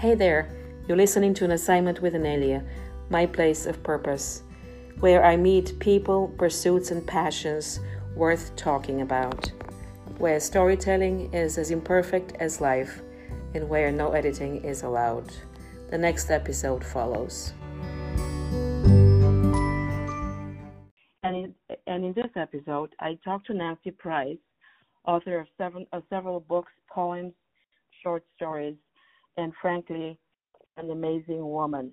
Hey there, you're listening to On Assignment with Anelia, my place of purpose, where I meet people, pursuits, and passions worth talking about, where storytelling is as imperfect as life, and where no editing is allowed. The next episode follows. And in, and in this episode, I talked to Nancy Price, author of seven, of several books, poems, short stories, and frankly, an amazing woman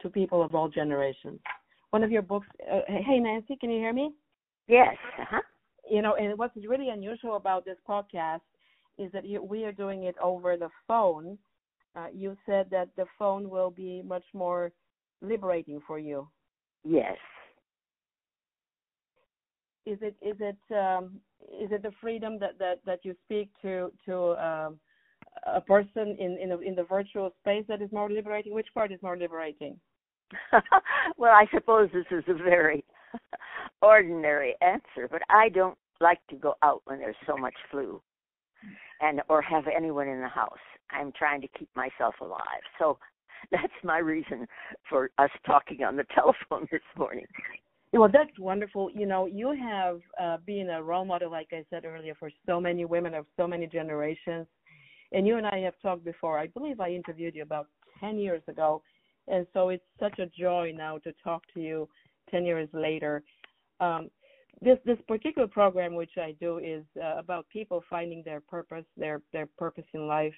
to people of all generations. One of your books, uh, hey Nancy, can you hear me? Yes. Uh-huh. You know, and what's really unusual about this podcast is that you, we are doing it over the phone. Uh, you said that the phone will be much more liberating for you. Yes. Is it is it um, is it the freedom that that that you speak to to um, a person in in, a, in the virtual space that is more liberating? Which part is more liberating? well, I suppose this is a very ordinary answer, but I don't like to go out when there's so much flu and or have anyone in the house. I'm trying to keep myself alive. So that's my reason for us talking on the telephone this morning. Well, that's wonderful. You know, you have uh, been a role model, like I said earlier, for so many women of so many generations. And you and I have talked before. I believe I interviewed you about 10 years ago. And so it's such a joy now to talk to you 10 years later. Um, this this particular program which I do is uh, about people finding their purpose, their their purpose in life,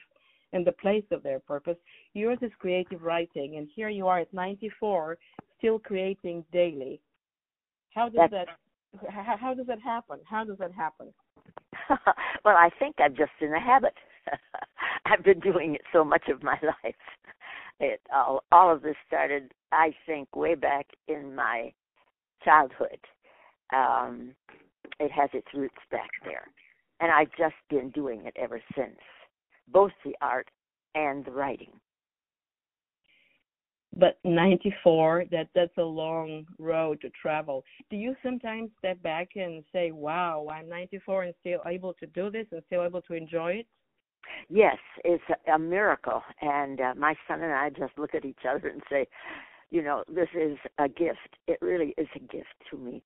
and the place of their purpose. Yours is creative writing, and here you are at 94, still creating daily. How does That's, that how, how does that happen? How does that happen? well, I think I'm just in a habit. I've been doing it so much of my life. It all all of this started, I think, way back in my childhood. Um, it has its roots back there, and I've just been doing it ever since, both the art and the writing but 94 that that's a long road to travel. Do you sometimes step back and say wow i'm 94 and still able to do this and still able to enjoy it? Yes it's a, miracle. And uh, my son and i just look at each other and say you know this is a gift. It really is a gift to me.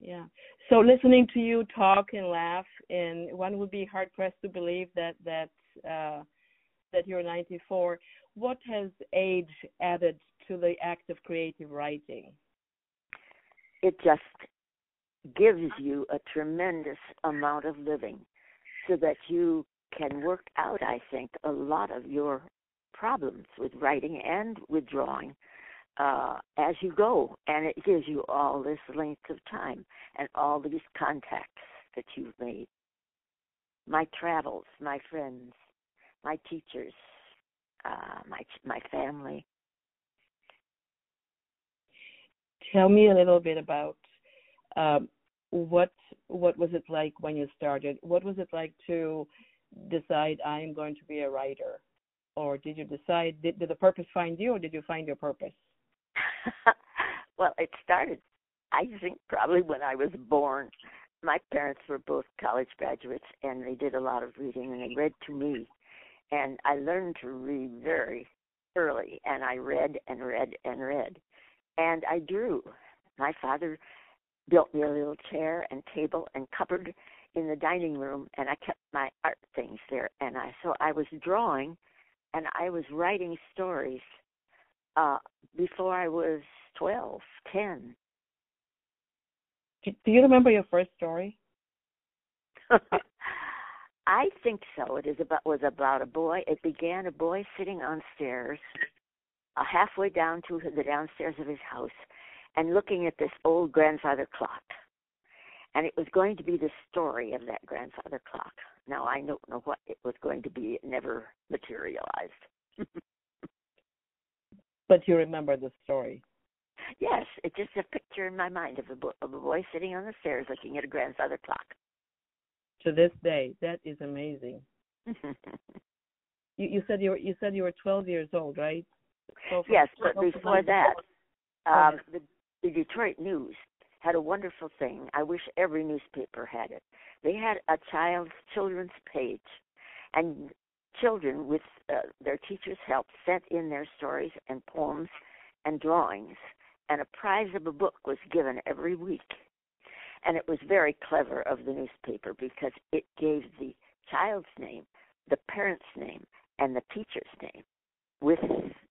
Yeah. So listening to you talk and laugh and one would be hard pressed to believe that that uh that you're 94 what has age added to the act of creative writing? It just gives you a tremendous amount of living so that you can work out, I think, a lot of your problems with writing and with drawing uh, as you go. And it gives you all this length of time and all these contacts that you've made. My travels, my friends, my teachers, uh, my my family. Tell me a little bit about um, what what was it like when you started? What was it like to decide I am going to be a writer, or did you decide did, did the purpose find you, or did you find your purpose? well, it started, I think, probably when I was born. My parents were both college graduates, and they did a lot of reading, and they read to me and I learned to read very early, and I read and read and read, and I drew. My father built me a little chair and table and cupboard in the dining room, and I kept my art things there. And I so I was drawing, and I was writing stories uh, before I was twelve, ten. Do you remember your first story? I think so. It is about was about a boy. It began a boy sitting on stairs, uh, halfway down to the downstairs of his house, and looking at this old grandfather clock. And it was going to be the story of that grandfather clock. Now I don't know what it was going to be. It never materialized. but you remember the story. Yes, it's just a picture in my mind of a, bo- of a boy sitting on the stairs looking at a grandfather clock to this day. That is amazing. you, you said you were you said you were 12 years old, right? So yes, but before that, um, the, the Detroit News had a wonderful thing. I wish every newspaper had it. They had a child's children's page and children, with uh, their teachers' help, sent in their stories and poems and drawings, and a prize of a book was given every week. And it was very clever of the newspaper because it gave the child's name, the parent's name, and the teacher's name with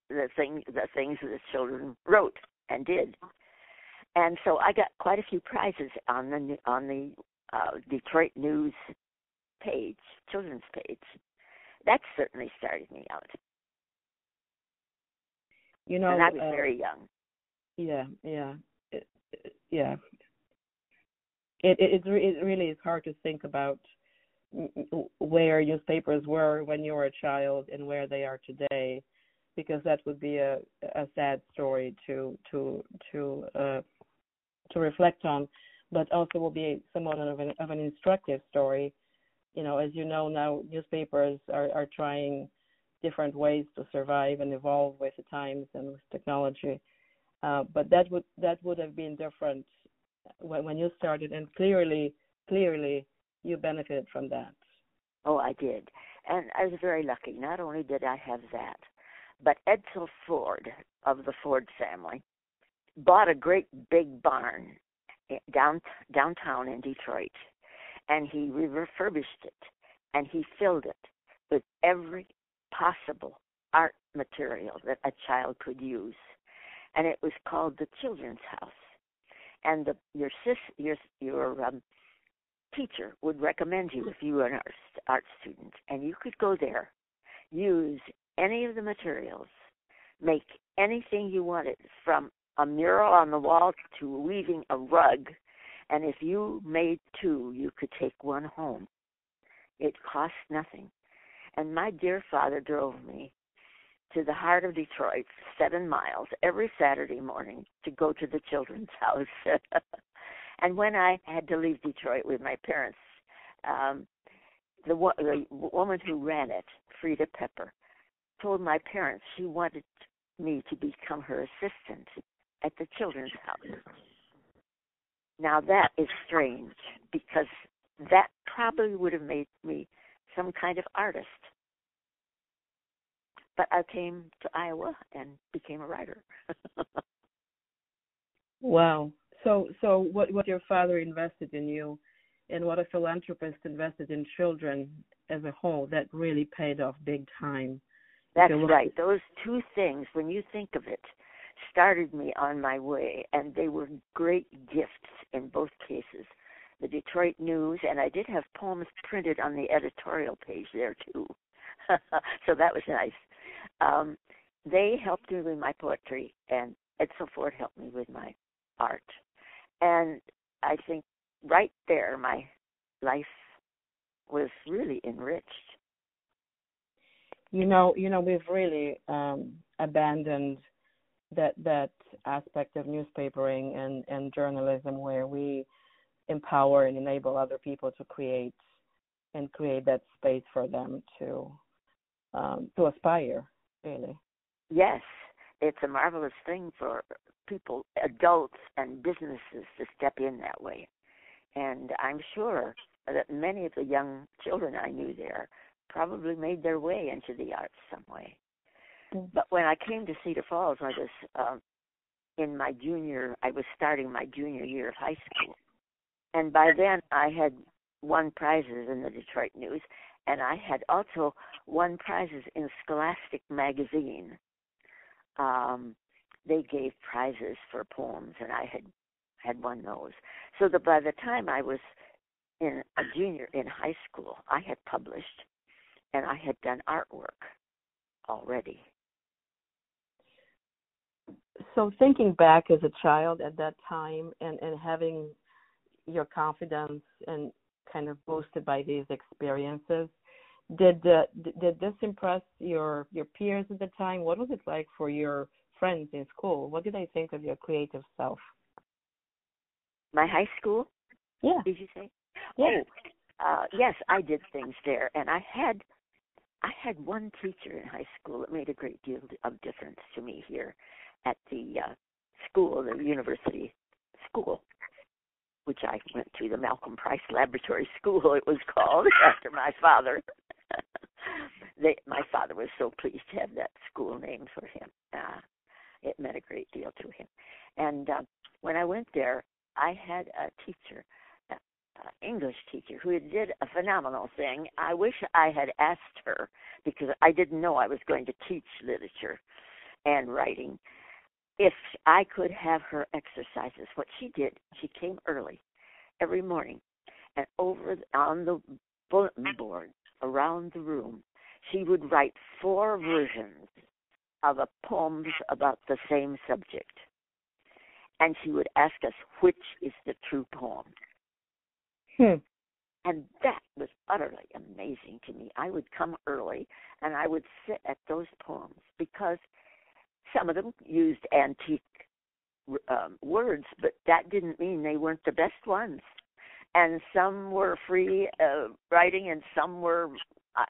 the thing the things that the children wrote and did. And so I got quite a few prizes on the on the uh, Detroit News page, children's page. That certainly started me out. You know, and I was uh, very young. Yeah, yeah, it, it, yeah. It it it really is hard to think about where newspapers were when you were a child and where they are today, because that would be a a sad story to to to uh, to reflect on, but also will be somewhat of an of an instructive story. You know, as you know now, newspapers are are trying different ways to survive and evolve with the times and with technology. Uh, but that would that would have been different when, when you started, and clearly, clearly, you benefited from that. Oh, I did, and I was very lucky. Not only did I have that, but Edsel Ford of the Ford family bought a great big barn down downtown in Detroit, and he refurbished it, and he filled it with every possible art material that a child could use, and it was called the Children's House. And the, your sis, your your um, teacher would recommend you if you were an art, art student, and you could go there, use any of the materials, make anything you wanted, from a mural on the wall to weaving a rug. And if you made two, you could take one home. It cost nothing. And my dear father drove me to the heart of Detroit, seven miles, every Saturday morning to go to the children's house. and when I had to leave Detroit with my parents, um, the, the woman who ran it, Frida Pepper, told my parents she wanted me to become her assistant at the children's house. Now that is strange because that probably would have made me some kind of artist. But I came to Iowa and became a writer. wow. So so what what your father invested in you and what a philanthropist invested in children as a whole, that really paid off big time. That's right. Those two things, when you think of it, started me on my way, and they were great gifts in both cases. The Detroit News, and I did have poems printed on the editorial page there too. so that was nice. Um, they helped me with my poetry, and Edsel Ford helped me with my art. And I think right there, my life was really enriched. You know, you know, we've really um, abandoned that that aspect of newspapering and and journalism where we empower and enable other people to create and create that space for them to um, to aspire really. Yes it's a marvelous thing for people adults and businesses to step in that way. And i'm sure that many of the young children i knew there probably made their way into the arts some way. But when I came to Cedar Falls, I was um, in my junior. I was starting my junior year of high school, and by then I had won prizes in the Detroit News, and I had also won prizes in Scholastic magazine. Um, they gave prizes for poems, and I had had won those. So that by the time I was in a junior in high school, I had published, and I had done artwork already so thinking back as a child at that time and and having your confidence and kind of boosted by these experiences. Did uh, did this impress your your peers at the time? What was it like for your friends in school? What did they think of your creative self? My high school? Yeah. Did you say? Yeah. oh uh yes i did things there and i had i had one teacher in high school that made a great deal of difference to me here at the uh, school, the university school, which I went to, the Malcolm Price Laboratory School, it was called after my father. they my father was so pleased to have that school named for him. Uh, it meant a great deal to him. And uh, when I went there, I had a teacher, uh, English teacher, who did a phenomenal thing. I wish I had asked her because I didn't know I was going to teach literature and writing. If I could have her exercises, what she did, she came early every morning, and over on the bulletin board around the room, she would write four versions of a poems about the same subject. And she would ask us which is the true poem. Hmm. And that was utterly amazing to me. I would come early and I would sit at those poems because some of them used antique um, words, but that didn't mean they weren't the best ones. And some were free uh, writing, and some were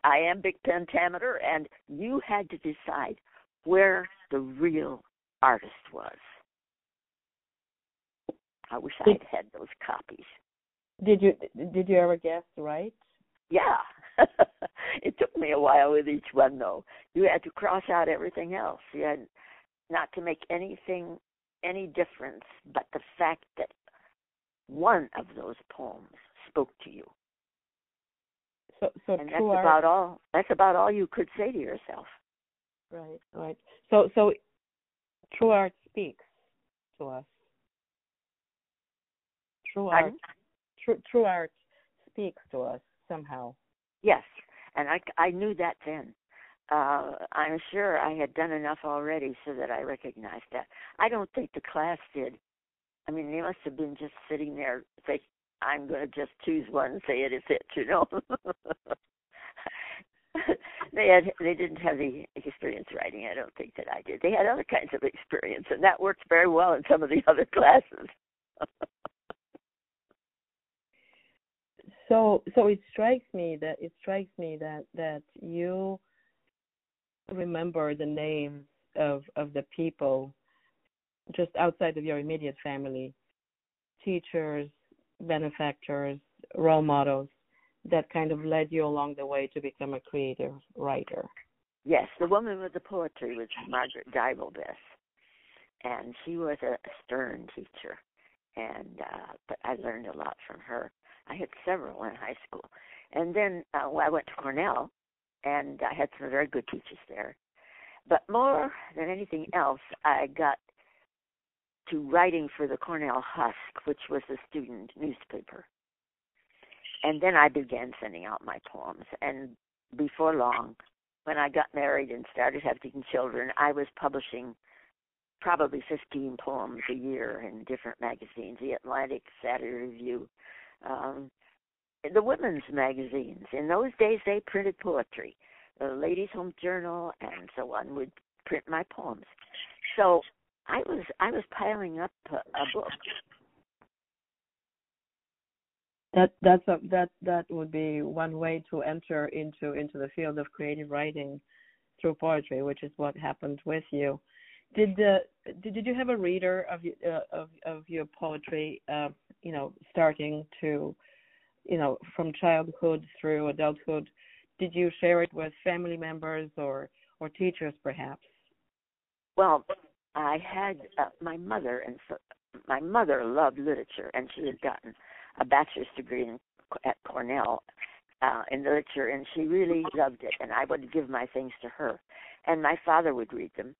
iambic pentameter, and you had to decide where the real artist was. I wish I'd had those copies. Did you did you ever guess right? Yeah. it took me a while with each one though. You had to cross out everything else. You had not to make anything any difference but the fact that one of those poems spoke to you. So, so and that's art, about all. That's about all you could say to yourself. Right, right. So, so true art speaks to us. True art, true, true art speaks to us somehow. Yes, and I, I knew that then. Uh, I'm sure I had done enough already so that I recognized that. I don't think the class did. I mean, they must have been just sitting there. Say, I'm going to just choose one and say it is it. You know. they had they didn't have the experience writing. I don't think that I did. They had other kinds of experience, and that worked very well in some of the other classes. so so it strikes me that it strikes me that that you remember the names of of the people just outside of your immediate family teachers benefactors role models that kind of led you along the way to become a creative writer? Yes the woman with the poetry was margaret Bess, and she was a stern teacher and uh but i learned a lot from her. I had several in high school. And then uh, i went to cornell and I had some very good teachers there. But more than anything else, I got to writing for the Cornell Husk, which was a student newspaper. And then I began sending out my poems. And before long, when I got married and started having children, I was publishing probably 15 poems a year in different magazines the Atlantic, Saturday Review, um, the women's magazines. In those days, they printed poetry. The Ladies' Home Journal and so on would print my poems. So I was I was piling up a, a book. That that's a, that that would be one way to enter into into the field of creative writing through poetry, which is what happened with you. Did the did, did you have a reader of uh, of of your poetry? Uh, you know, starting to you know, from childhood through adulthood, did you share it with family members or or teachers perhaps? Well, I had uh, my mother, and so my mother loved literature, and she had gotten a bachelor's degree in, at Cornell uh, in literature, and she really loved it. And I would give my things to her, and my father would read them,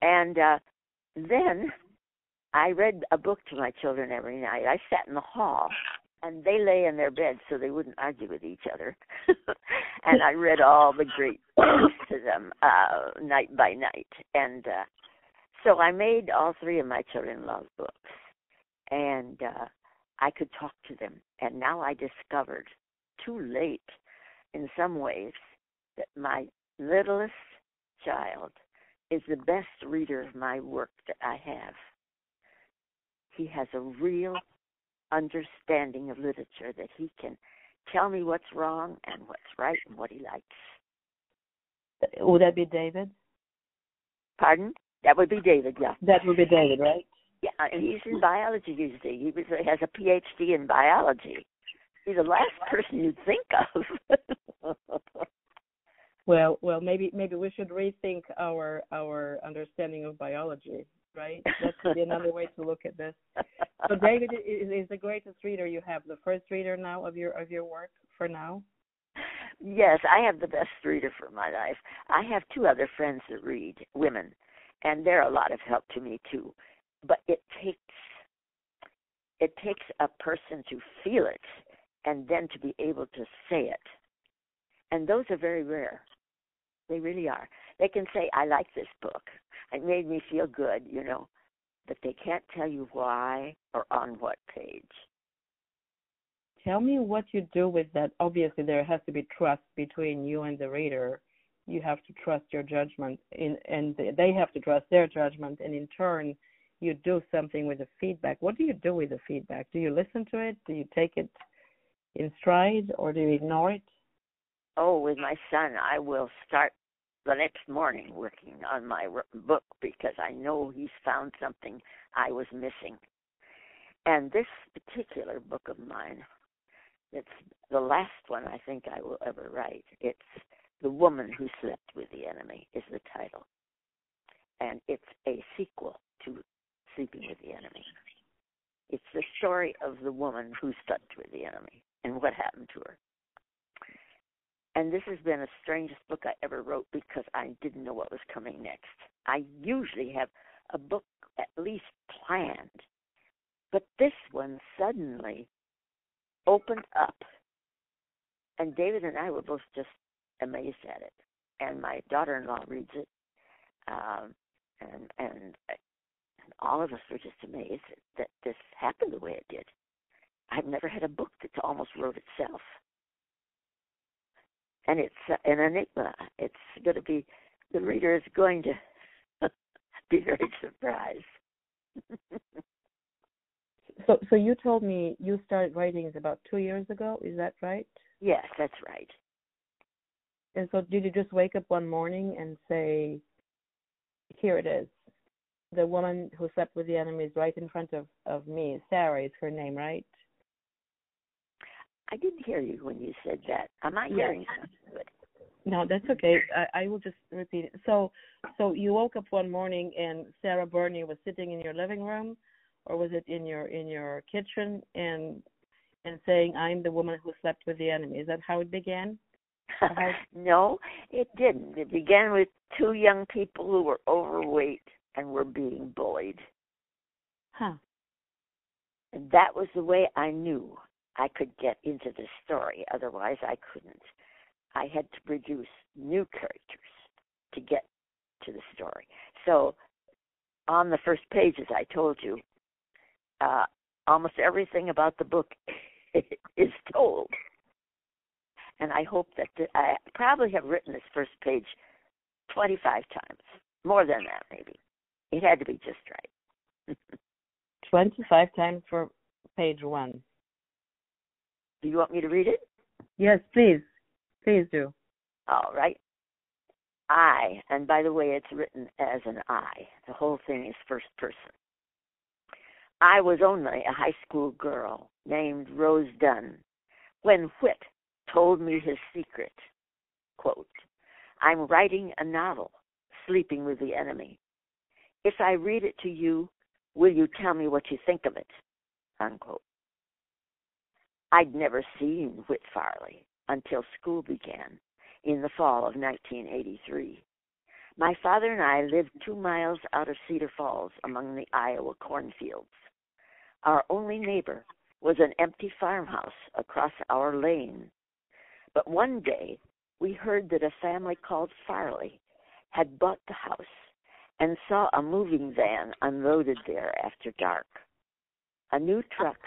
and uh, then I read a book to my children every night. I sat in the hall and they lay in their beds so they wouldn't argue with each other. and I read all the great books to them uh night by night. And uh so I made all three of my children love books. And uh I could talk to them. And now I discovered too late in some ways that my littlest child is the best reader of my work that I have. He has a real understanding of literature that he can tell me what's wrong and what's right and what he likes. Would that be David? Pardon? That would be David, yeah. That would be David, right? Yeah, and he's in biology, you see. He was, has a PhD in biology. He's the last person you'd think of. Well, well, maybe maybe we should rethink our our understanding of biology, right? That could be another way to look at this. So David is, is the greatest reader you have, the first reader now of your of your work for now. Yes, I have the best reader for my life. I have two other friends that read, women, and they're a lot of help to me too. But it takes it takes a person to feel it and then to be able to say it. And those are very rare. They really are. They can say, I like this book. It made me feel good, you know, but they can't tell you why or on what page. Tell me what you do with that. Obviously, there has to be trust between you and the reader. You have to trust your judgment, in, and they have to trust their judgment, and in turn, you do something with the feedback. What do you do with the feedback? Do you listen to it? Do you take it in stride, or do you ignore it? Oh, with my son, I will start the next morning working on my book because I know he's found something I was missing. And this particular book of mine, it's the last one I think I will ever write. It's The Woman Who Slept with the Enemy is the title. And it's a sequel to Sleeping with the Enemy. It's the story of the woman who slept with the enemy and what happened to her. And this has been the strangest book I ever wrote because I didn't know what was coming next. I usually have a book at least planned, but this one suddenly opened up, and David and I were both just amazed at it. And my daughter-in-law reads it, um, and and and all of us were just amazed that this happened the way it did. I've never had a book that almost wrote itself and it's an enigma. It's going to be the reader is going to be very surprised. so, so you told me you started writing about two years ago. Is that right? Yes, that's right. And so, did you just wake up one morning and say, "Here it is"? The woman who slept with the enemy is right in front of of me. Sarah is her name, right? I didn't hear you when you said that. Am I hearing something good? No, that's okay. I, I will just repeat it. So, so you woke up one morning and Sarah Burney was sitting in your living room, or was it in your in your kitchen and and saying, "I'm the woman who slept with the enemy." Is that how it began? How... no, it didn't. It began with two young people who were overweight and were being bullied. Huh. And that was the way I knew I could get into the story. Otherwise, I couldn't. I had to produce new characters to get to the story. So, on the first page, as I told you, uh, almost everything about the book is told. And I hope that the, I probably have written this first page 25 times, more than that, maybe. It had to be just right. 25 times for page one. Do you want me to read it? Yes, please. Please do. All right. I, and by the way, it's written as an I. The whole thing is first person. I was only a high school girl named Rose Dunn when Whit told me his secret. Quote, I'm writing a novel, Sleeping with the Enemy. If I read it to you, will you tell me what you think of it? Unquote. I'd never seen Whit Farley until school began in the fall of 1983. My father and I lived two miles out of Cedar Falls among the Iowa cornfields. Our only neighbor was an empty farmhouse across our lane. But one day we heard that a family called Farley had bought the house and saw a moving van unloaded there after dark. A new truck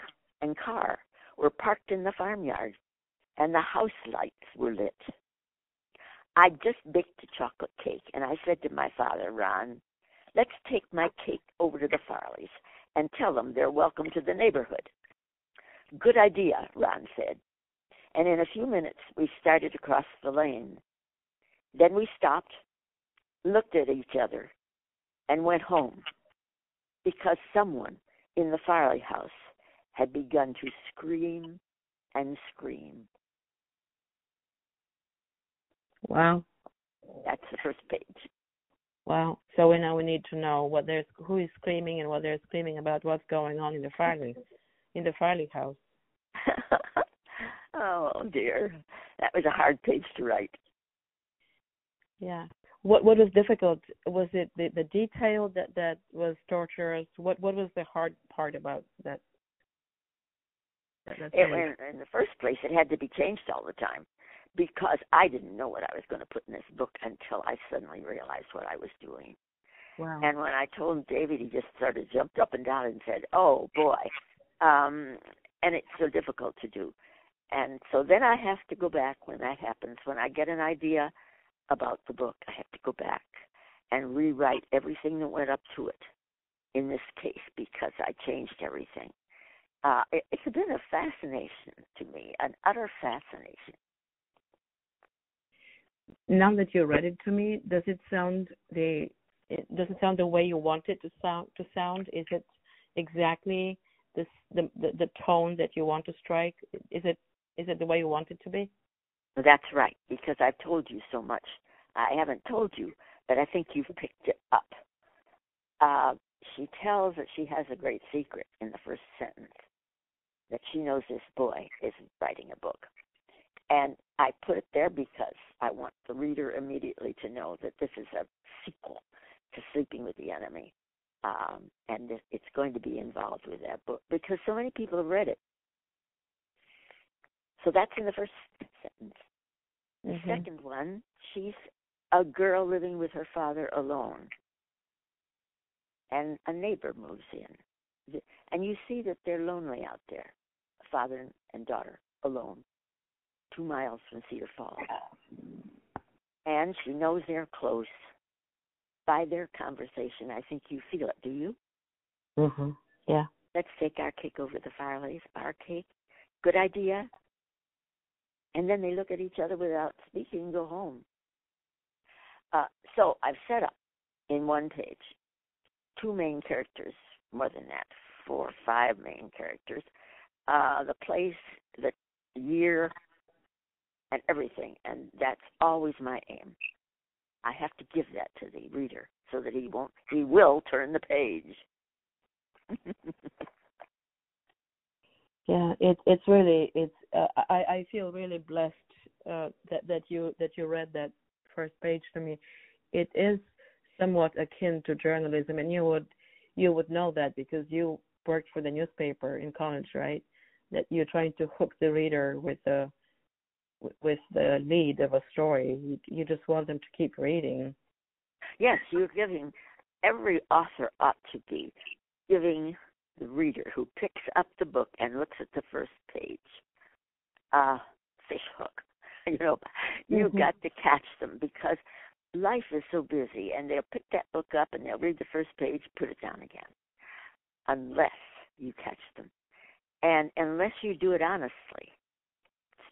and car were parked in the farmyard, and the house lights were lit. I just baked a chocolate cake, and I said to my father, Ron, let's take my cake over to the Farleys and tell them they're welcome to the neighborhood. Good idea, Ron said. And in a few minutes, we started across the lane. Then we stopped, looked at each other, and went home because someone in the Farley house had begun to scream and scream. Wow. That's the first page. Wow. So we now we need to know what there's who is screaming and what they're screaming about what's going on in the Farley in the Farley house. oh dear. That was a hard page to write. Yeah. What what was difficult? Was it the, the detail that that was torturous? What what was the hard part about that? It, in, in the first place, it had to be changed all the time because I didn't know what I was going to put in this book until I suddenly realized what I was doing. Wow. And when I told David, he just sort of jumped up and down and said, "Oh boy," um, and it's so difficult to do. And so then I have to go back when that happens. When I get an idea about the book, I have to go back and rewrite everything that went up to it. In this case, because I changed everything. Uh, it, it's been a fascination to me, an utter fascination now that you read it to me, does it sound the does it sound the way you want it to sound to sound? Is it exactly this the, the the tone that you want to strike? Is it is it the way you want it to be? That's right, because I've told you so much. I haven't told you, but I think you've picked it up. Uh, she tells that she has a great secret in the first sentence that she knows this boy isn't writing a book. And I put it there because I want the reader immediately to know that this is a sequel to Sleeping with the Enemy. Um, and it's going to be involved with that book because so many people have read it. So that's in the first sentence. The mm-hmm. second one, she's a girl living with her father alone. And a neighbor moves in. And you see that they're lonely out there, father and daughter alone two miles from Cedar Falls. And she knows they're close. By their conversation, I think you feel it, do you? Mhm. Yeah. Let's take our cake over the Farleys. Our cake. Good idea. And then they look at each other without speaking and go home. Uh, so I've set up in one page two main characters, more than that, four or five main characters. Uh, the place, the year, and everything. And that's always my aim. I have to give that to the reader so that he won't he will turn the page. yeah, it it's really it's uh, I I feel really blessed uh that that you that you read that first page to me. It is somewhat akin to journalism and you would you would know that because you worked for the newspaper in college, right? That you're trying to hook the reader with a with the lead of a story. You, you just want them to keep reading. Yes, you're giving every author ought to be giving the reader who picks up the book and looks at the first page a fish hook. You know, you've mm-hmm. got to catch them because life is so busy and they'll pick that book up and they'll read the first page, put it down again. Unless you catch them. And unless you do it honestly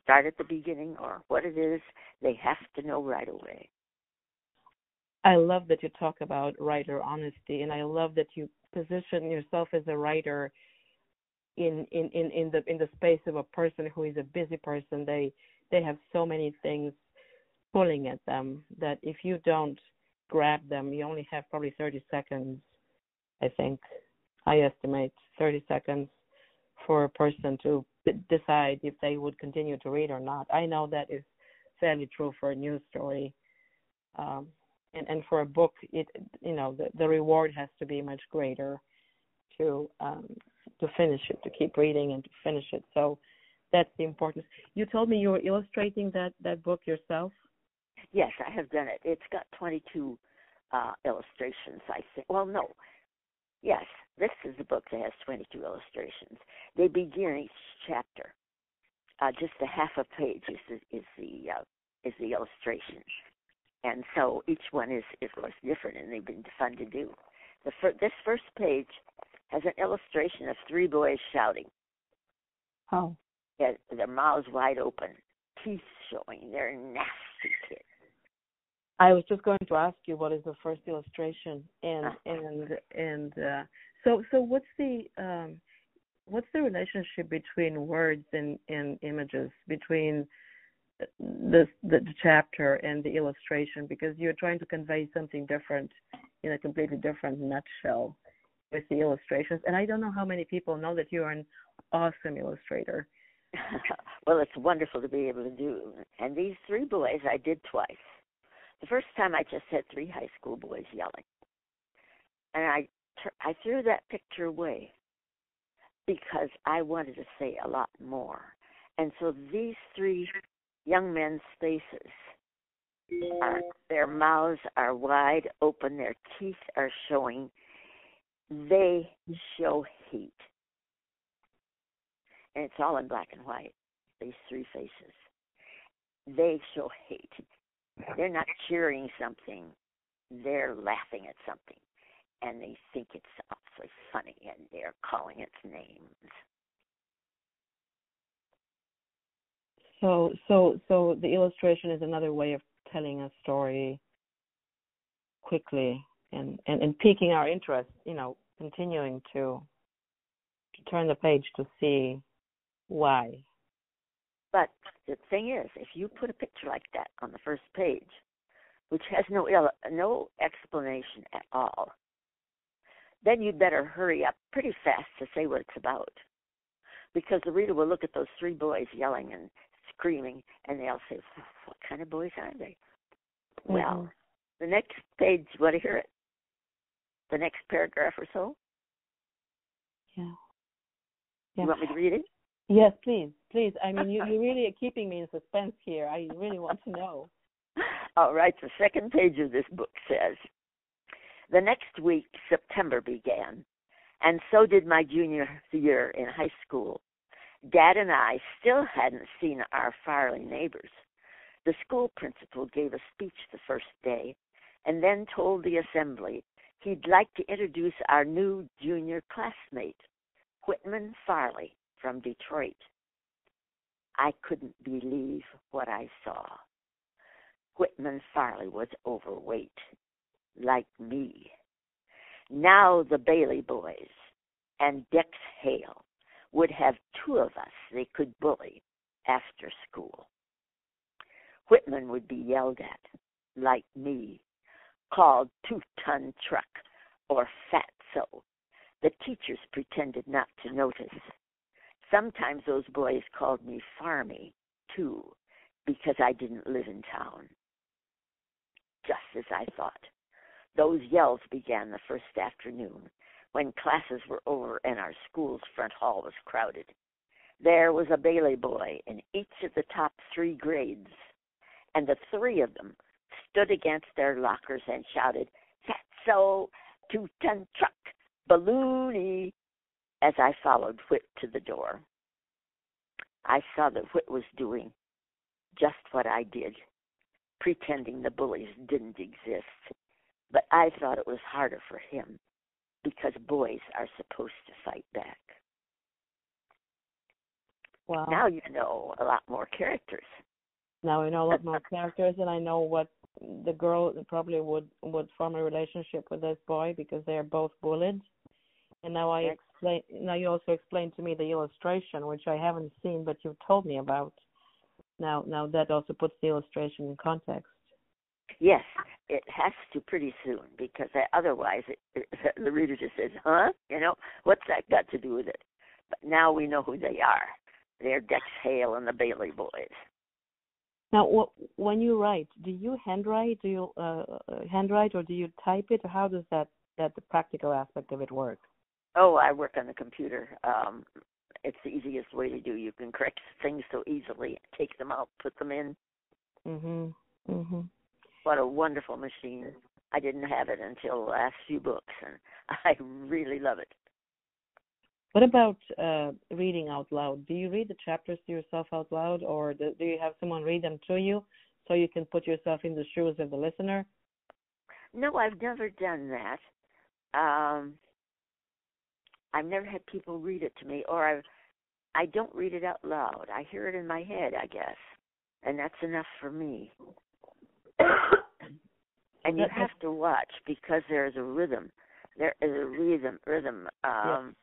start at the beginning or what it is, they have to know right away. I love that you talk about writer honesty, and I love that you position yourself as a writer in in in in the in the space of a person who is a busy person. They they have so many things pulling at them that if you don't grab them, you only have probably 30 seconds. I think I estimate 30 seconds for a person to decide if they would continue to read or not. I know that is fairly true for a news story. Um, and, and for a book, it you know the, the reward has to be much greater to um, to finish it, to keep reading and to finish it. So that's the importance. You told me you were illustrating that that book yourself. Yes, I have done it. It's got 22 uh, illustrations, I think. Well, no, Yes, this is a book that has 22 illustrations. They begin each chapter. Uh, just a half a page is the, is the uh, is the illustration, and so each one is is of course different, and they've been fun to do. The fir- this first page has an illustration of three boys shouting. Oh. Yeah, their mouths wide open, teeth showing. They're nasty kids. I was just going to ask you what is the first illustration, and uh. and and uh, so so what's the um, what's the relationship between words and and images between the, the the chapter and the illustration because you're trying to convey something different in a completely different nutshell with the illustrations. And I don't know how many people know that you're an awesome illustrator. well, it's wonderful to be able to do. And these three boys I did twice. The first time I just had three high school boys yelling. And I I threw that picture away because I wanted to say a lot more. And so these three young men's faces are their mouths are wide open, their teeth are showing. They show hate. And it's all in black and white, these three faces. They show hate. They're not cheering something, they're laughing at something. And they think it's awfully funny and they're calling its names. So so so the illustration is another way of telling a story quickly and, and, and piquing our interest, you know, continuing to to turn the page to see why. But the thing is, if you put a picture like that on the first page, which has no no explanation at all, then you'd better hurry up pretty fast to say what it's about, because the reader will look at those three boys yelling and screaming, and they'll say, "What kind of boys are they?" Mm-hmm. Well, the next page, you want to hear it? The next paragraph or so. Yeah. yeah. You want me to read it? Yes, please, please. I mean, you you really are keeping me in suspense here. I really want to know. All right. The second page of this book says, "The next week, September began, and so did my junior year in high school. Dad and I still hadn't seen our Farley neighbors. The school principal gave a speech the first day and then told the assembly he'd like to introduce our new junior classmate, Whitman Farley from Detroit. I couldn't believe what I saw. Whitman Farley was overweight, like me. Now the Bailey boys and Dex Hale would have two of us they could bully after school. Whitman would be yelled at, like me, called two ton truck or fatso. The teachers pretended not to notice. Sometimes those boys called me Farmy, too, because I didn't live in town. Just as I thought. Those yells began the first afternoon when classes were over and our school's front hall was crowded. There was a Bailey boy in each of the top three grades, and the three of them stood against their lockers and shouted, Fatso, two ton truck, balloony, as I followed Whit to the door. I saw that Whit was doing just what I did, pretending the bullies didn't exist. But I thought it was harder for him because boys are supposed to fight back. Wow. Now you know a lot more characters. Now I know a lot more characters, and I know what the girl probably would would form a relationship with this boy because they are both bullied. And now I explain. Now you also explained to me the illustration, which I haven't seen, but you've told me about. Now, now that also puts the illustration in context. Yes, it has to pretty soon because otherwise it, it, the reader just says, "Huh? You know, what's that got to do with it?" But now we know who they are. They're Dex Hale and the Bailey boys. Now, when you write, do you handwrite? Do you uh, uh, handwrite, or do you type it? Or how does that that the practical aspect of it work? Oh, I work on the computer. Um, it's the easiest way to do. You can correct things so easily. Take them out, put them in. Mhm. Mhm. What a wonderful machine. I didn't have it until the last few books, and I really love it. What about uh, reading out loud? Do you read the chapters to yourself out loud, or do, do you have someone read them to you so you can put yourself in the shoes of the listener? No, I've never done that. Um, I've never had people read it to me, or I, I don't read it out loud. I hear it in my head, I guess, and that's enough for me. and you have to watch because there's a rhythm. There is a rhythm, rhythm. Um,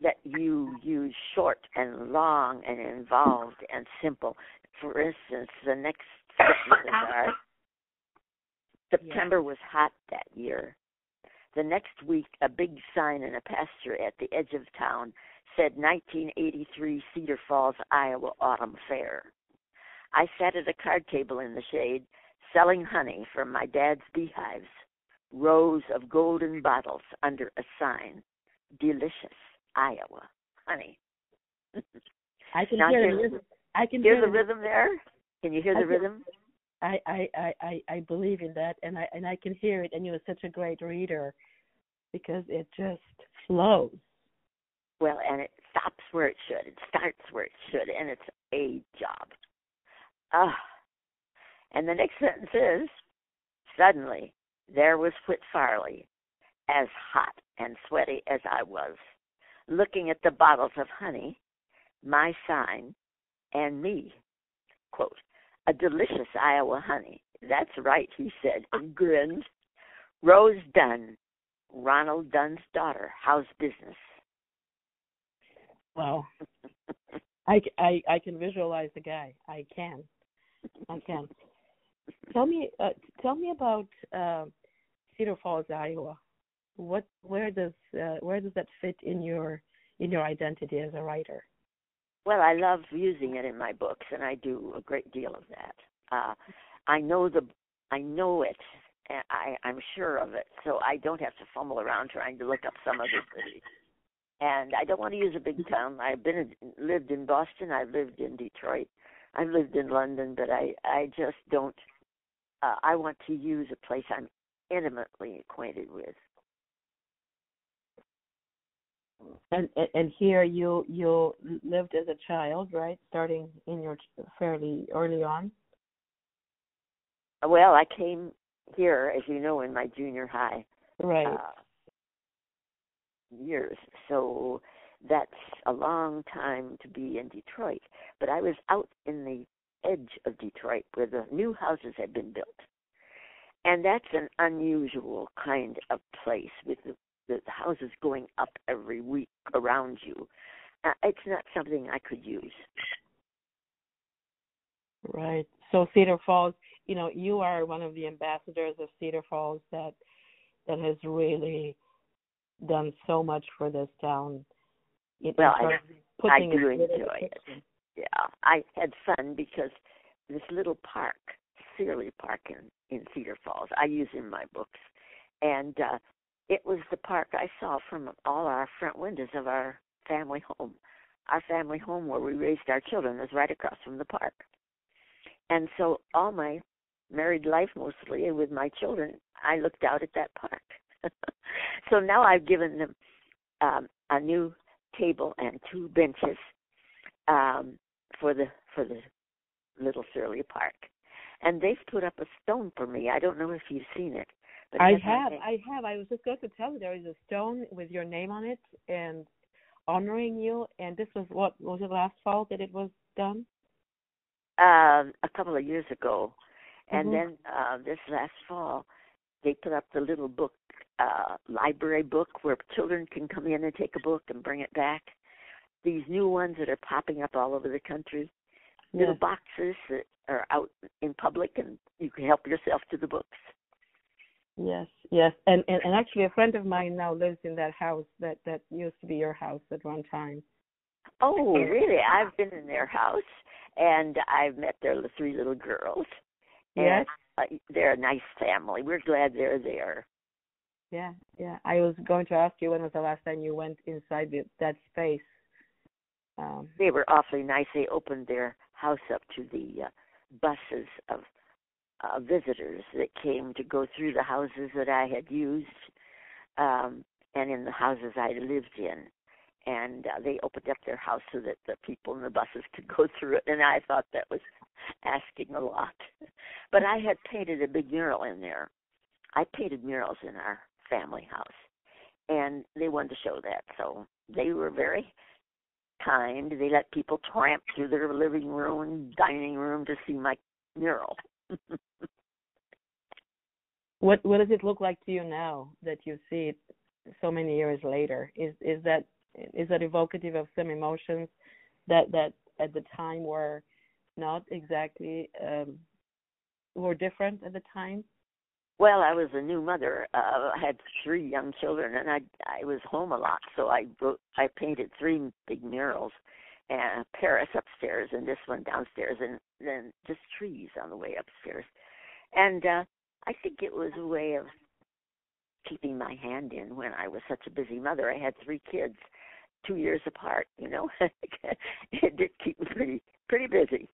that you use short and long and involved and simple. For instance, the next sentences are September Yeah. was hot that year. The next week, a big sign in a pasture at the edge of town said 1983 Cedar Falls, Iowa Autumn Fair. I sat at a card table in the shade, selling honey from my dad's beehives, rows of golden bottles under a sign, delicious Iowa honey. I can Now hear the rhythm. I can Hear hear the rhythm there? Can you hear I the can- rhythm? I, I, I, I, believe in that, and I and I can hear it. And you're such a great reader because it just flows. Well, and it stops where it should. It starts where it should, and it's a job. Ah. And the next sentence is Suddenly, there was Whit Farley, as hot and sweaty as I was, looking at the bottles of honey, my sign, and me. Quote, a delicious Iowa honey. That's right, he said and grinned. Rose Dunn, Ronald Dunn's daughter. How's business? Wow. I can visualize the guy. I can. I can. Tell me, uh, tell me about uh, Cedar Falls, Iowa. What, where does, uh, where does that fit in your, in your identity as a writer? Well, I love using it in my books, and I do a great deal of that. Uh, I know the, I know it, and I, I'm sure of it, so I don't have to fumble around trying to look up some other city. And I don't want to use a big town. I've been lived in Boston. I've lived in Detroit. I've lived in London, but I, I just don't. Uh, I want to use a place I'm intimately acquainted with. And and- here you you lived as a child, right? Starting in your fairly early on. Well, I came here, as you know, in my junior high. Right. uh, years. So that's a long time to be in Detroit. But I was out in the edge of Detroit where the new houses had been built. And that's an unusual kind of place with the, the houses going up every week around you. Uh, it's not something I could use. Right. So Cedar Falls, you know, you are one of the ambassadors of Cedar Falls that that has really done so much for this town. In, Well, I- I putting do it in enjoy it. yeah, I had fun because this little park, Seerley Park in, in Cedar Falls, I use in my books, and uh, it was the park I saw from all our front windows of our family home. Our family home where we raised our children was right across from the park, and so all my married life mostly, and with my children, I looked out at that park. so now I've given them um, a new table and two benches um, for the for the little Seerley Park, and they've put up a stone for me. I don't know if you've seen it, but I have. I have. I was just going to tell you there is a stone with your name on it and honoring you. And this was what was it last fall that it was done? um, a couple of years ago, and Mhm. then uh, this last fall, they put up the little book uh, library book where children can come in and take a book and bring it back. These new ones that are popping up all over the country, little boxes that are out in public, and you can help yourself to the books. Yes, yes, and, and and actually, a friend of mine now lives in that house that that used to be your house at one time. Oh, really? I've been in their house, and I've met their three little girls. Yes, And uh, they're a nice family. We're glad they're there. yeah, yeah. I was going to ask you when was the last time you went inside the, that space. Um, They were awfully nice. They opened their house up to the uh, buses of uh, visitors that came to go through the houses that I had used um, and in the houses I lived in. And uh, they opened up their house so that the people in the buses could go through it. And I thought that was asking a lot. But I had painted a big mural in there. I painted murals in our family house. And they wanted to show that. So they were very kind. They let people tramp through their living room and dining room to see my mural. what what does it look like to you now that you see it so many years later? Is is that is that evocative of some emotions that that at the time were not exactly um, were different at the time? Well, I was a new mother. Uh, I had three young children, and I I was home a lot, so I wrote I painted three big murals, and Paris upstairs, and this one downstairs, and then just trees on the way upstairs, and uh, I think it was a way of keeping my hand in when I was such a busy mother. I had three kids, two years apart. You know, it did keep me pretty pretty busy.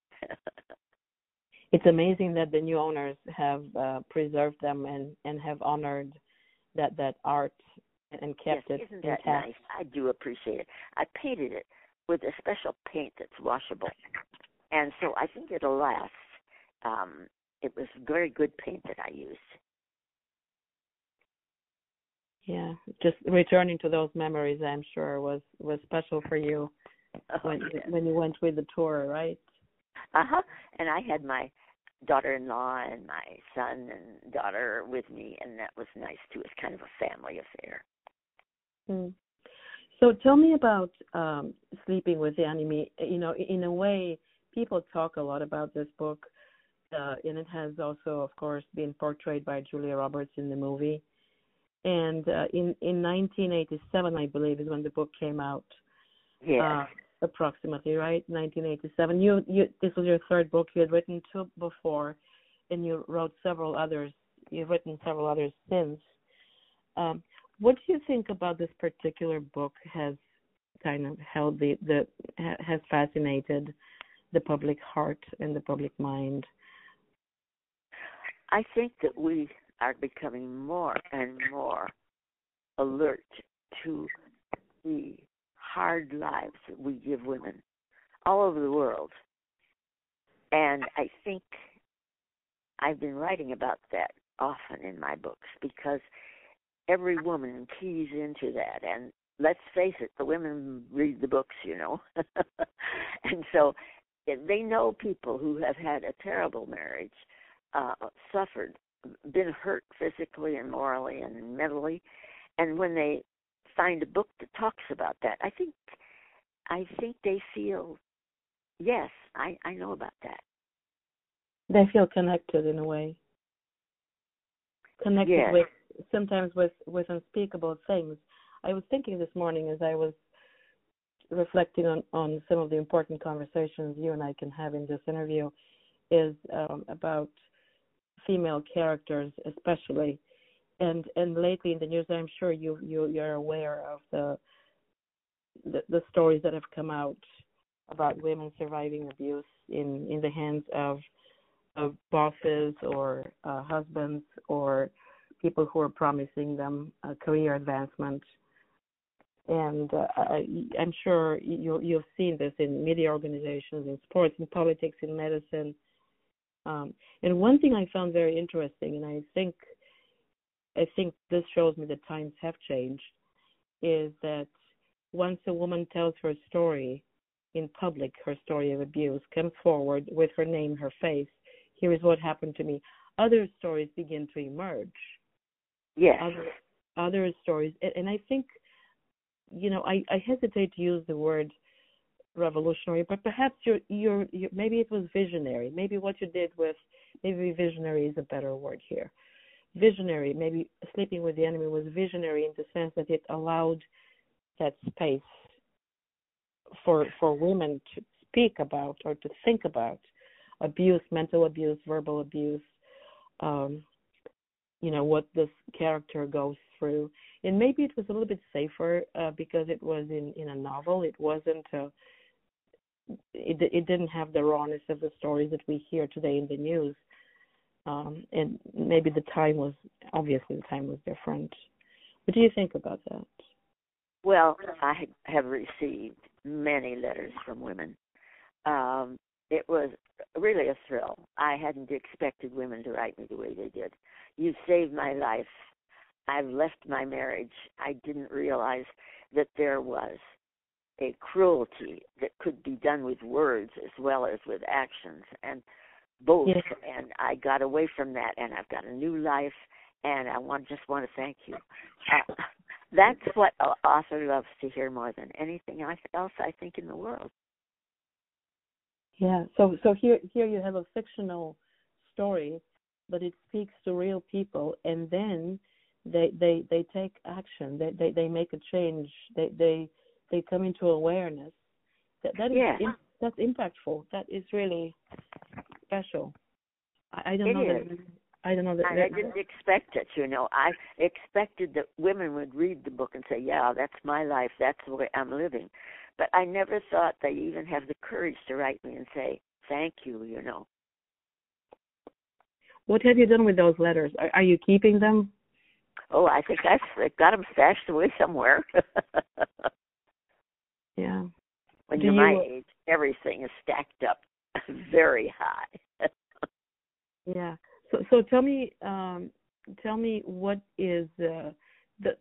it's amazing that the new owners have uh, preserved them and and have honored that that art and kept yes, it isn't that intact. nice? I do appreciate it. I painted it with a special paint that's washable, and so I think it'll last. Um, it was very good paint that I used. Yeah, just returning to those memories, I'm sure was was special for you Oh, when yes. when you went with the tour, right? Uh huh. And I had my daughter-in-law and my son and daughter with me, and that was nice too. It's kind of a family affair. Hmm. So tell me about um, sleeping with the enemy. You know, in a way, people talk a lot about this book, uh, and it has also, of course, been portrayed by Julia Roberts in the movie. And uh, in in 1987, I believe, is when the book came out. Yes. Uh, approximately, right? 1987. You you this was your third book. You had written two before, and you wrote several others. You've written several others since. Um, what do you think about this particular book has kind of held the the ha- has fascinated the public heart and the public mind? I think that we are becoming more and more alert to the hard lives that we give women all over the world. And I think I've been writing about that often in my books because every woman keys into that. And let's face it, the women read the books, you know. and so they know people who have had a terrible marriage, uh, suffered, been hurt physically and morally and mentally. And when they find a book that talks about that, I think I think they feel yes, I, I know about that. They feel connected in a way. Connected Yes. with sometimes with with unspeakable things. I was thinking this morning as I was reflecting on on some of the important conversations you and I can have in this interview is um, about female characters especially and and lately in the news I'm sure you you you're aware of the the, the stories that have come out about women surviving abuse in in the hands of of bosses or uh, husbands or people who are promising them career advancement. And uh, I, I'm sure you, you've seen this in media organizations, in sports, in politics, in medicine. Um, and one thing I found very interesting, and I think I think this shows me that times have changed, is that once a woman tells her story in public, her story of abuse, comes forward with her name, her face, here is what happened to me. Other stories begin to emerge. Yes. Other other stories, and, and I think, you know, I, I hesitate to use the word revolutionary, but perhaps you're, you're, you're maybe it was visionary. Maybe what you did with maybe visionary is a better word here. Visionary, maybe sleeping with the enemy was visionary in the sense that it allowed that space for for women to speak about or to think about abuse, mental abuse, verbal abuse, um, you know, what this character goes through. And maybe it was a little bit safer uh, because it was in, in a novel. It wasn't a, it, it didn't have the rawness of the stories that we hear today in the news. Um, and maybe the time was, obviously the time was different. What do you think about that? Well, I have received many letters from women. Um, it was really a thrill. I hadn't expected women to write me the way they did. You saved my life. I've left my marriage. I didn't realize that there was a cruelty that could be done with words as well as with actions and both Yes. and I got away from that and I've got a new life and I want just want to thank you. Uh, that's what an author loves to hear more than anything else I think in the world. Yeah. So so here here you have a fictional story, but it speaks to real people, and then they they they take action. They they they make a change. They they they come into awareness. That that is yeah. in, that's impactful. That is really special. I, I don't it know is. that. I don't know that. And I didn't expect it, you know. I expected that women would read the book and say, "Yeah, that's my life. That's the way I'm living." But I never thought they even have the courage to write me and say, "Thank you," you know. What have you done with those letters? Are, are you keeping them? Oh, I think I've got them stashed away somewhere. yeah. When Do you're my you- age, everything is stacked up very high. Yeah. So so tell me um tell me what is uh, the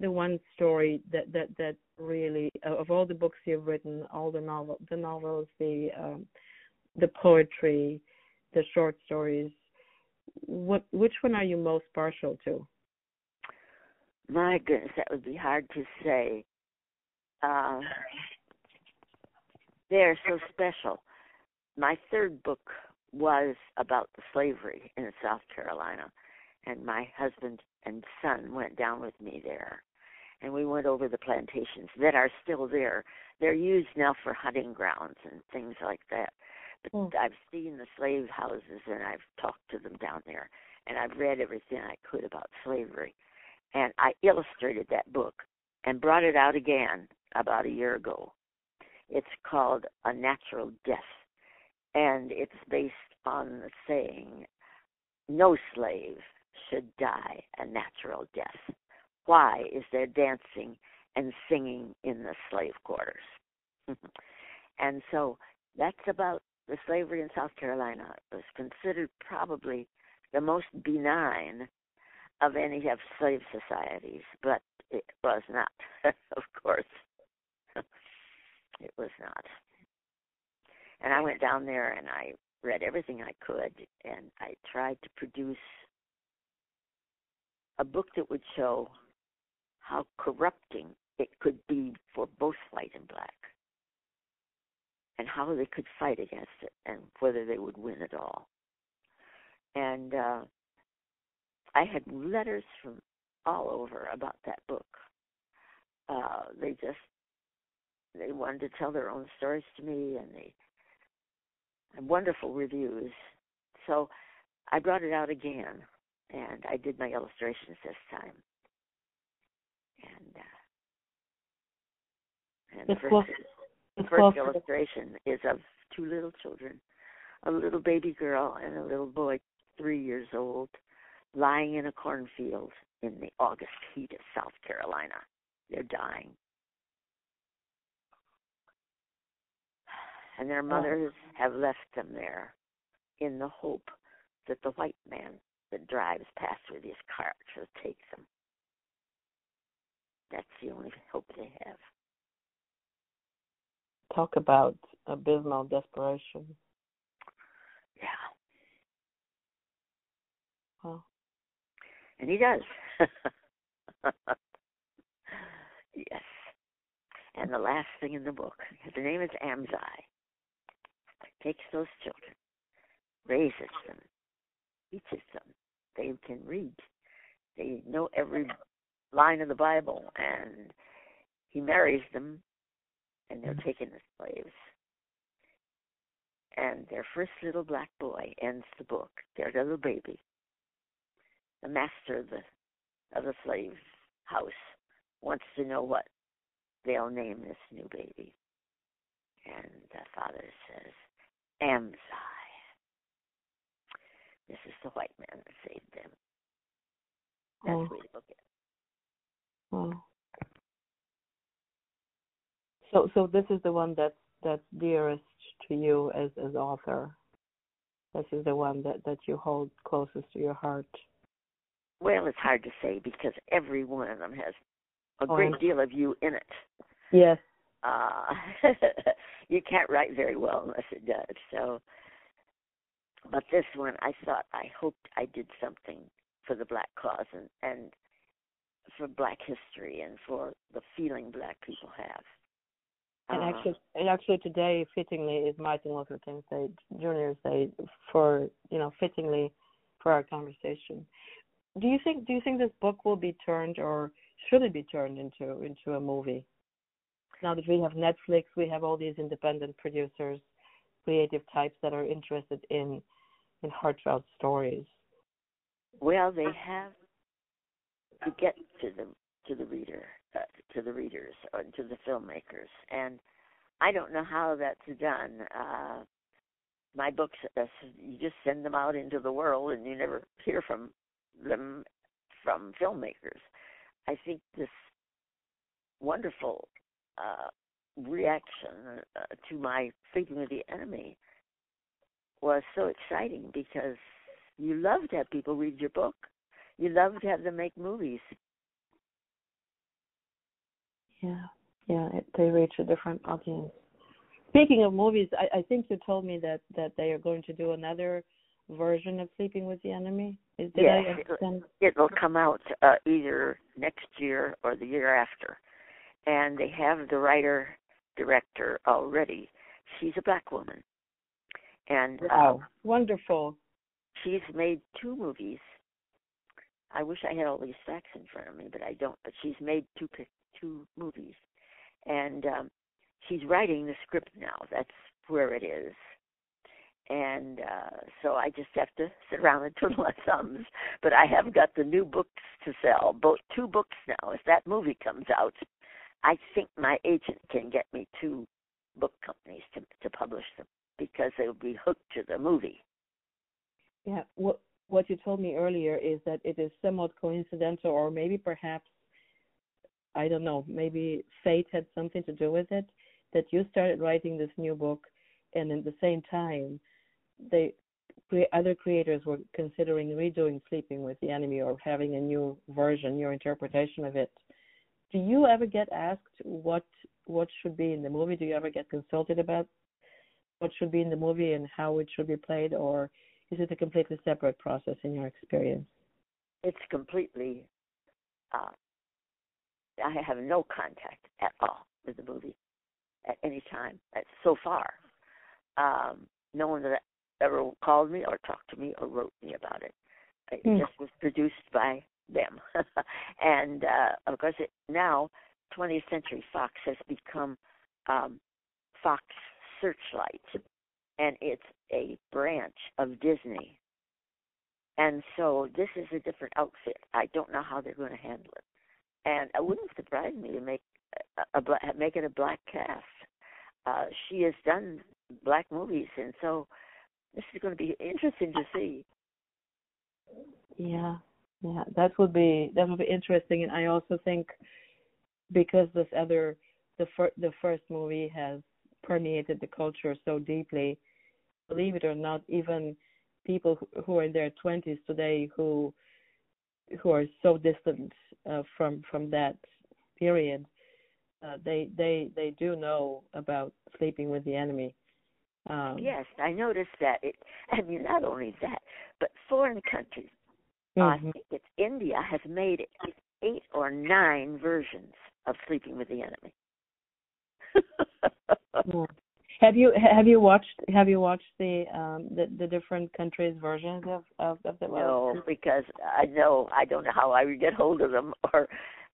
the one story that that that really of all the books you've written, all the novel the novels, the um the poetry, the short stories, what which one are you most partial to? My goodness, that would be hard to say. Uh, they're so special. My third book was about the slavery in South Carolina, and my husband and son went down with me there, and we went over the plantations that are still there. They're used now for hunting grounds and things like that. But Mm. I've seen the slave houses and I've talked to them down there, and I've read everything I could about slavery, and I illustrated that book and brought it out again about a year ago. It's called A Natural Death and it's based on the saying, no slave should die a natural death. Why is there dancing and singing in the slave quarters? and so that's about the slavery in South Carolina. It was considered probably the most benign of any of slave societies, but it was not, of course. it was not and I went down there and I read everything I could and I tried to produce a book that would show how corrupting it could be for both white and black and how they could fight against it and whether they would win at all. And uh I had letters from all over about that book. Uh they just they wanted to tell their own stories to me and they and wonderful reviews. So I brought it out again, and I did my illustrations this time. And, uh, and the first, the first illustration is of two little children, a little baby girl and a little boy, three years old, lying in a cornfield in the August heat of South Carolina. They're dying. and their mothers have left them there in the hope that the white man that drives past with his cart will take them. That's the only hope they have. Talk about abysmal desperation. Yeah, Wow. and he does. yes. And the last thing in the book, the name is Amzai, takes those children, raises them, teaches them. They can read. They know every line of the Bible, and he marries them, and they're mm-hmm. taken as slaves. And their first little black boy ends the book. Their little baby. The master of the of the slave house wants to know what they'll name this new baby. And the father says, Amzai. This is the white man that saved them. That's Oh. the way to look at it. Wow. So so this is the one that's that's dearest to you as as author. This is the one that that you hold closest to your heart. Well, it's hard to say because every one of them has a Oh, great deal of you in it. Yes. Uh, you can't write very well unless it does. So, but this one, I thought I hoped I did something for the black cause, and and for Black history and for the feeling Black people have. And Uh, actually, and actually today, fittingly, is Martin Luther King's Day, Junior's Day, for you know, fittingly for our conversation. Do you think? Do you think this book will be turned, or should it be turned into into a movie? Now that we have Netflix, we have all these independent producers, creative types that are interested in in heartfelt stories. Well, they have to get to the to the reader, uh, to the readers, or to the filmmakers, and I don't know how that's done. Uh, my books, uh, you just send them out into the world, and you never hear from them from filmmakers. I think this wonderful uh, reaction uh, to my sleeping with the enemy was so exciting because you love to have people read your book. You love to have them make movies. Yeah, yeah, it, they reach a different audience. Speaking of movies, I, I think you told me that that they are going to do another version of Sleeping with the Enemy. Is did yes, I understand? it will come out uh, either next year or the year after, and they have the writer director already. She's a black woman, and uh, Wow, wonderful. she's made two movies. I wish I had all these facts in front of me, but I don't. But she's made two two movies, and um, she's writing the script now. That's where it is. And uh, so I just have to sit around and twiddle my thumbs. But I have got the new books to sell, both two books now. If that movie comes out, I think my agent can get me two book companies to to publish them because they'll be hooked to the movie. Yeah, what what you told me earlier is that it is somewhat coincidental, or maybe perhaps I don't know, maybe fate had something to do with it. That you started writing this new book, and at the same time, they other creators were considering redoing Sleeping with the Enemy or having a new version, your interpretation of it. Do you ever get asked what what should be in the movie? Do you ever get consulted about what should be in the movie and how it should be played, or is it a completely separate process in your experience? It's completely. Uh, I have no contact at all with the movie at any time uh, so far. Um, no one that ever called me or talked to me or wrote me about it. It Hmm. just was produced by them, and uh, of course, it, now 20th Century Fox has become um, Fox Searchlight, and it's a branch of Disney. And so this is a different outfit. I don't know how they're going to handle it, and it wouldn't surprise me to make a, a black, make it a black cast. Uh, she has done black movies, and so this is going to be interesting to see. Yeah, yeah, that would be that would be interesting, and I also think because this other the fir- the first movie has permeated the culture so deeply, believe it or not, even people who, are in their twenties today who who are so distant uh, from from that period, uh, they they they do know about sleeping with the enemy. Um, Yes, I noticed that. It, I mean, not only that, but foreign countries. I mhm. think it's India has made eight or nine versions of Sleeping with the Enemy. Yeah. Have you have you watched have you watched the um the, the different countries versions of of, of the no, because I know I don't know how I would get hold of them, or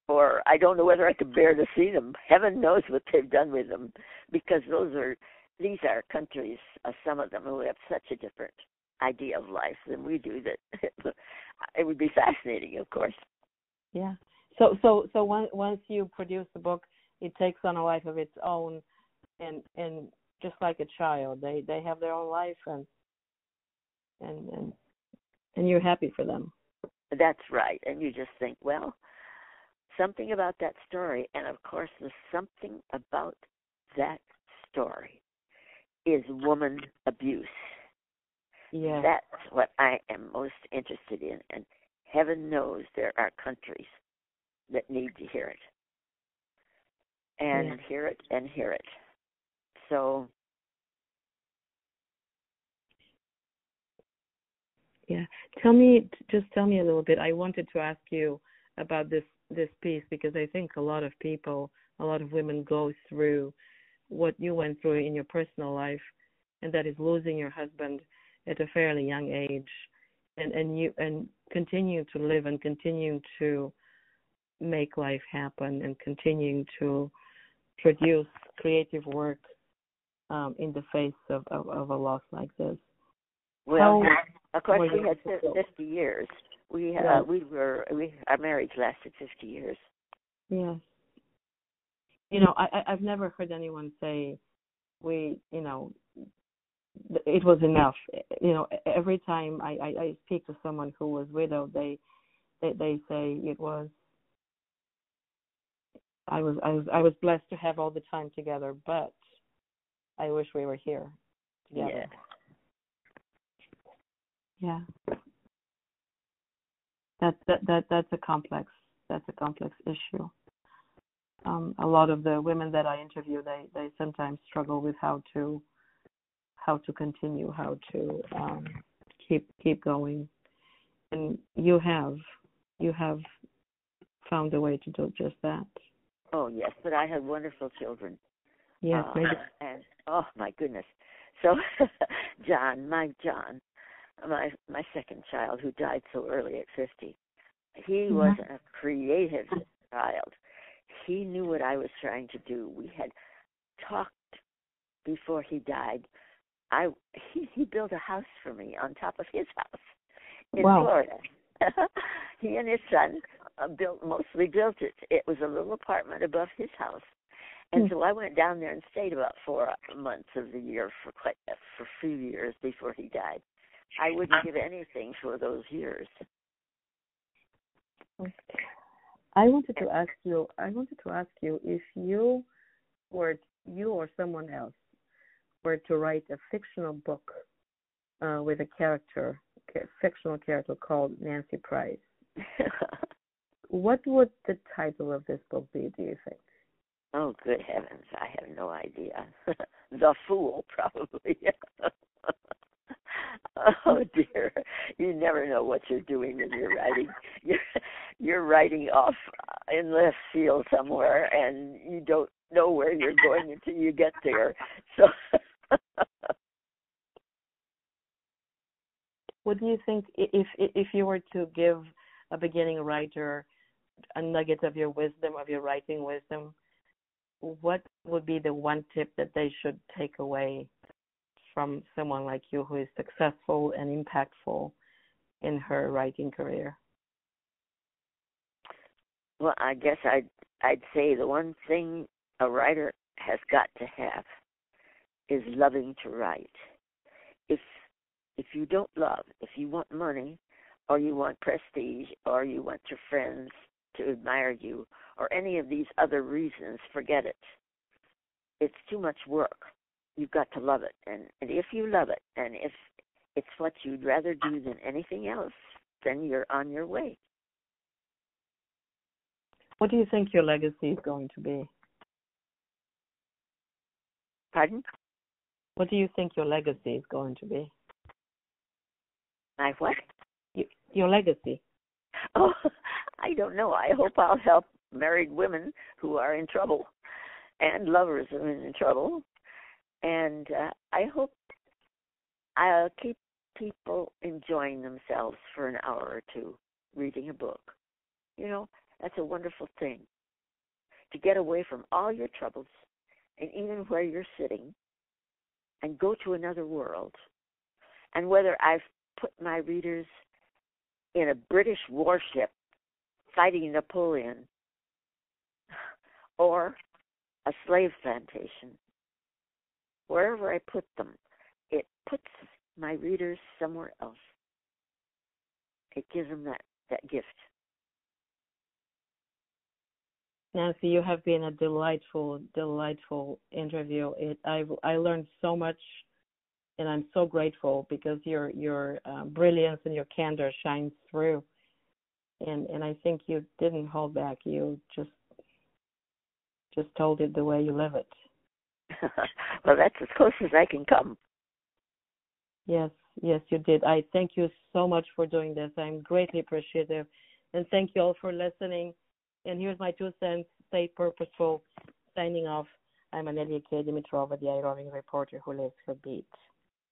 or I don't know whether I could bear to see them. Heaven knows what they've done with them, because those are these are countries, uh, some of them who have such a different idea of life than we do. That it would be fascinating, of course. Yeah. So so so once once you produce the book, it takes on a life of its own, and and just like a child, they they have their own life and and and and you're happy for them. That's right. And you just think, well, something about that story, and of course, the something about that story is woman abuse. Yeah. That's what I am most interested in. And heaven knows there are countries that need to hear it. And Yeah. hear it and hear it. So, Yeah. Tell me, just tell me a little bit. I wanted to ask you about this this piece because I think a lot of people, a lot of women go through what you went through in your personal life, and that is losing your husband at a fairly young age, and and you and continue to live and continue to make life happen and continuing to produce creative work um, in the face of, of, of a loss like this. Well, How, of course, we had fifty years. We uh, yeah. we were we our marriage lasted fifty years. Yes. You know, I I've never heard anyone say we you know it was enough. You know, every time I, I, I speak to someone who was widowed, they they they say it was I was I was I was blessed to have all the time together, but I wish we were here together. Yeah. Yeah. That that that that's a complex that's a complex issue. Um, a lot of the women that I interview, they they sometimes struggle with how to how to continue, how to um, keep keep going, and you have you have found a way to do just that. Oh yes, but I had wonderful children. Yes, uh, and oh my goodness. So John, my John, my my second child who died so early at 50. He mm-hmm. was a creative child. He knew what I was trying to do. We had talked before he died. I he he built a house for me on top of his house in wow. Florida. he and his son uh, built mostly built it. It was a little apartment above his house, and mm. so I went down there and stayed about four months of the year for quite for a few years before he died. I wouldn't give anything for those years. I wanted to ask you. I wanted to ask you if you were you or someone else were to write a fictional book uh, with a character, a fictional character called Nancy Price. what would the title of this book be? Do you think? Oh, good heavens! I have no idea. the Fool, probably. oh dear, you never know what you're doing when you're writing. You're you're writing off uh, in left field somewhere, and you don't know where you're going until you get there. So. what do you think if if you were to give a beginning writer a nugget of your wisdom of your writing wisdom what would be the one tip that they should take away from someone like you who is successful and impactful in her writing career? Well, I guess I'd I'd say the one thing a writer has got to have is loving to write. If if you don't love, if you want money or you want prestige or you want your friends to admire you or any of these other reasons, forget it. It's too much work you've got to love it. And, and if you love it, and if it's what you'd rather do than anything else, then you're on your way. What do you think your legacy is going to be? Pardon? What do you think your legacy is going to be? My what? Your legacy. Oh, I don't know. I hope I'll help married women who are in trouble and lovers who are in trouble and uh, I hope I'll keep people enjoying themselves for an hour or two reading a book. You know, that's a wonderful thing to get away from all your troubles and even where you're sitting and go to another world. And whether I've put my readers in a British warship fighting Napoleon or a slave plantation wherever I put them, it puts my readers somewhere else. It gives them that, that gift. Nancy, you have been a delightful, delightful interview. It I I learned so much, and I'm so grateful because your your uh, brilliance and your candor shines through, and and I think you didn't hold back. You just just told it the way you live it. well, that's as close as I can come. Yes, yes, you did. I thank you so much for doing this. I'm greatly appreciative. And thank you all for listening. And here's my two cents. Stay purposeful. Signing off. I'm Anelia K. Dimitrova, the iRoving reporter who lives her beat.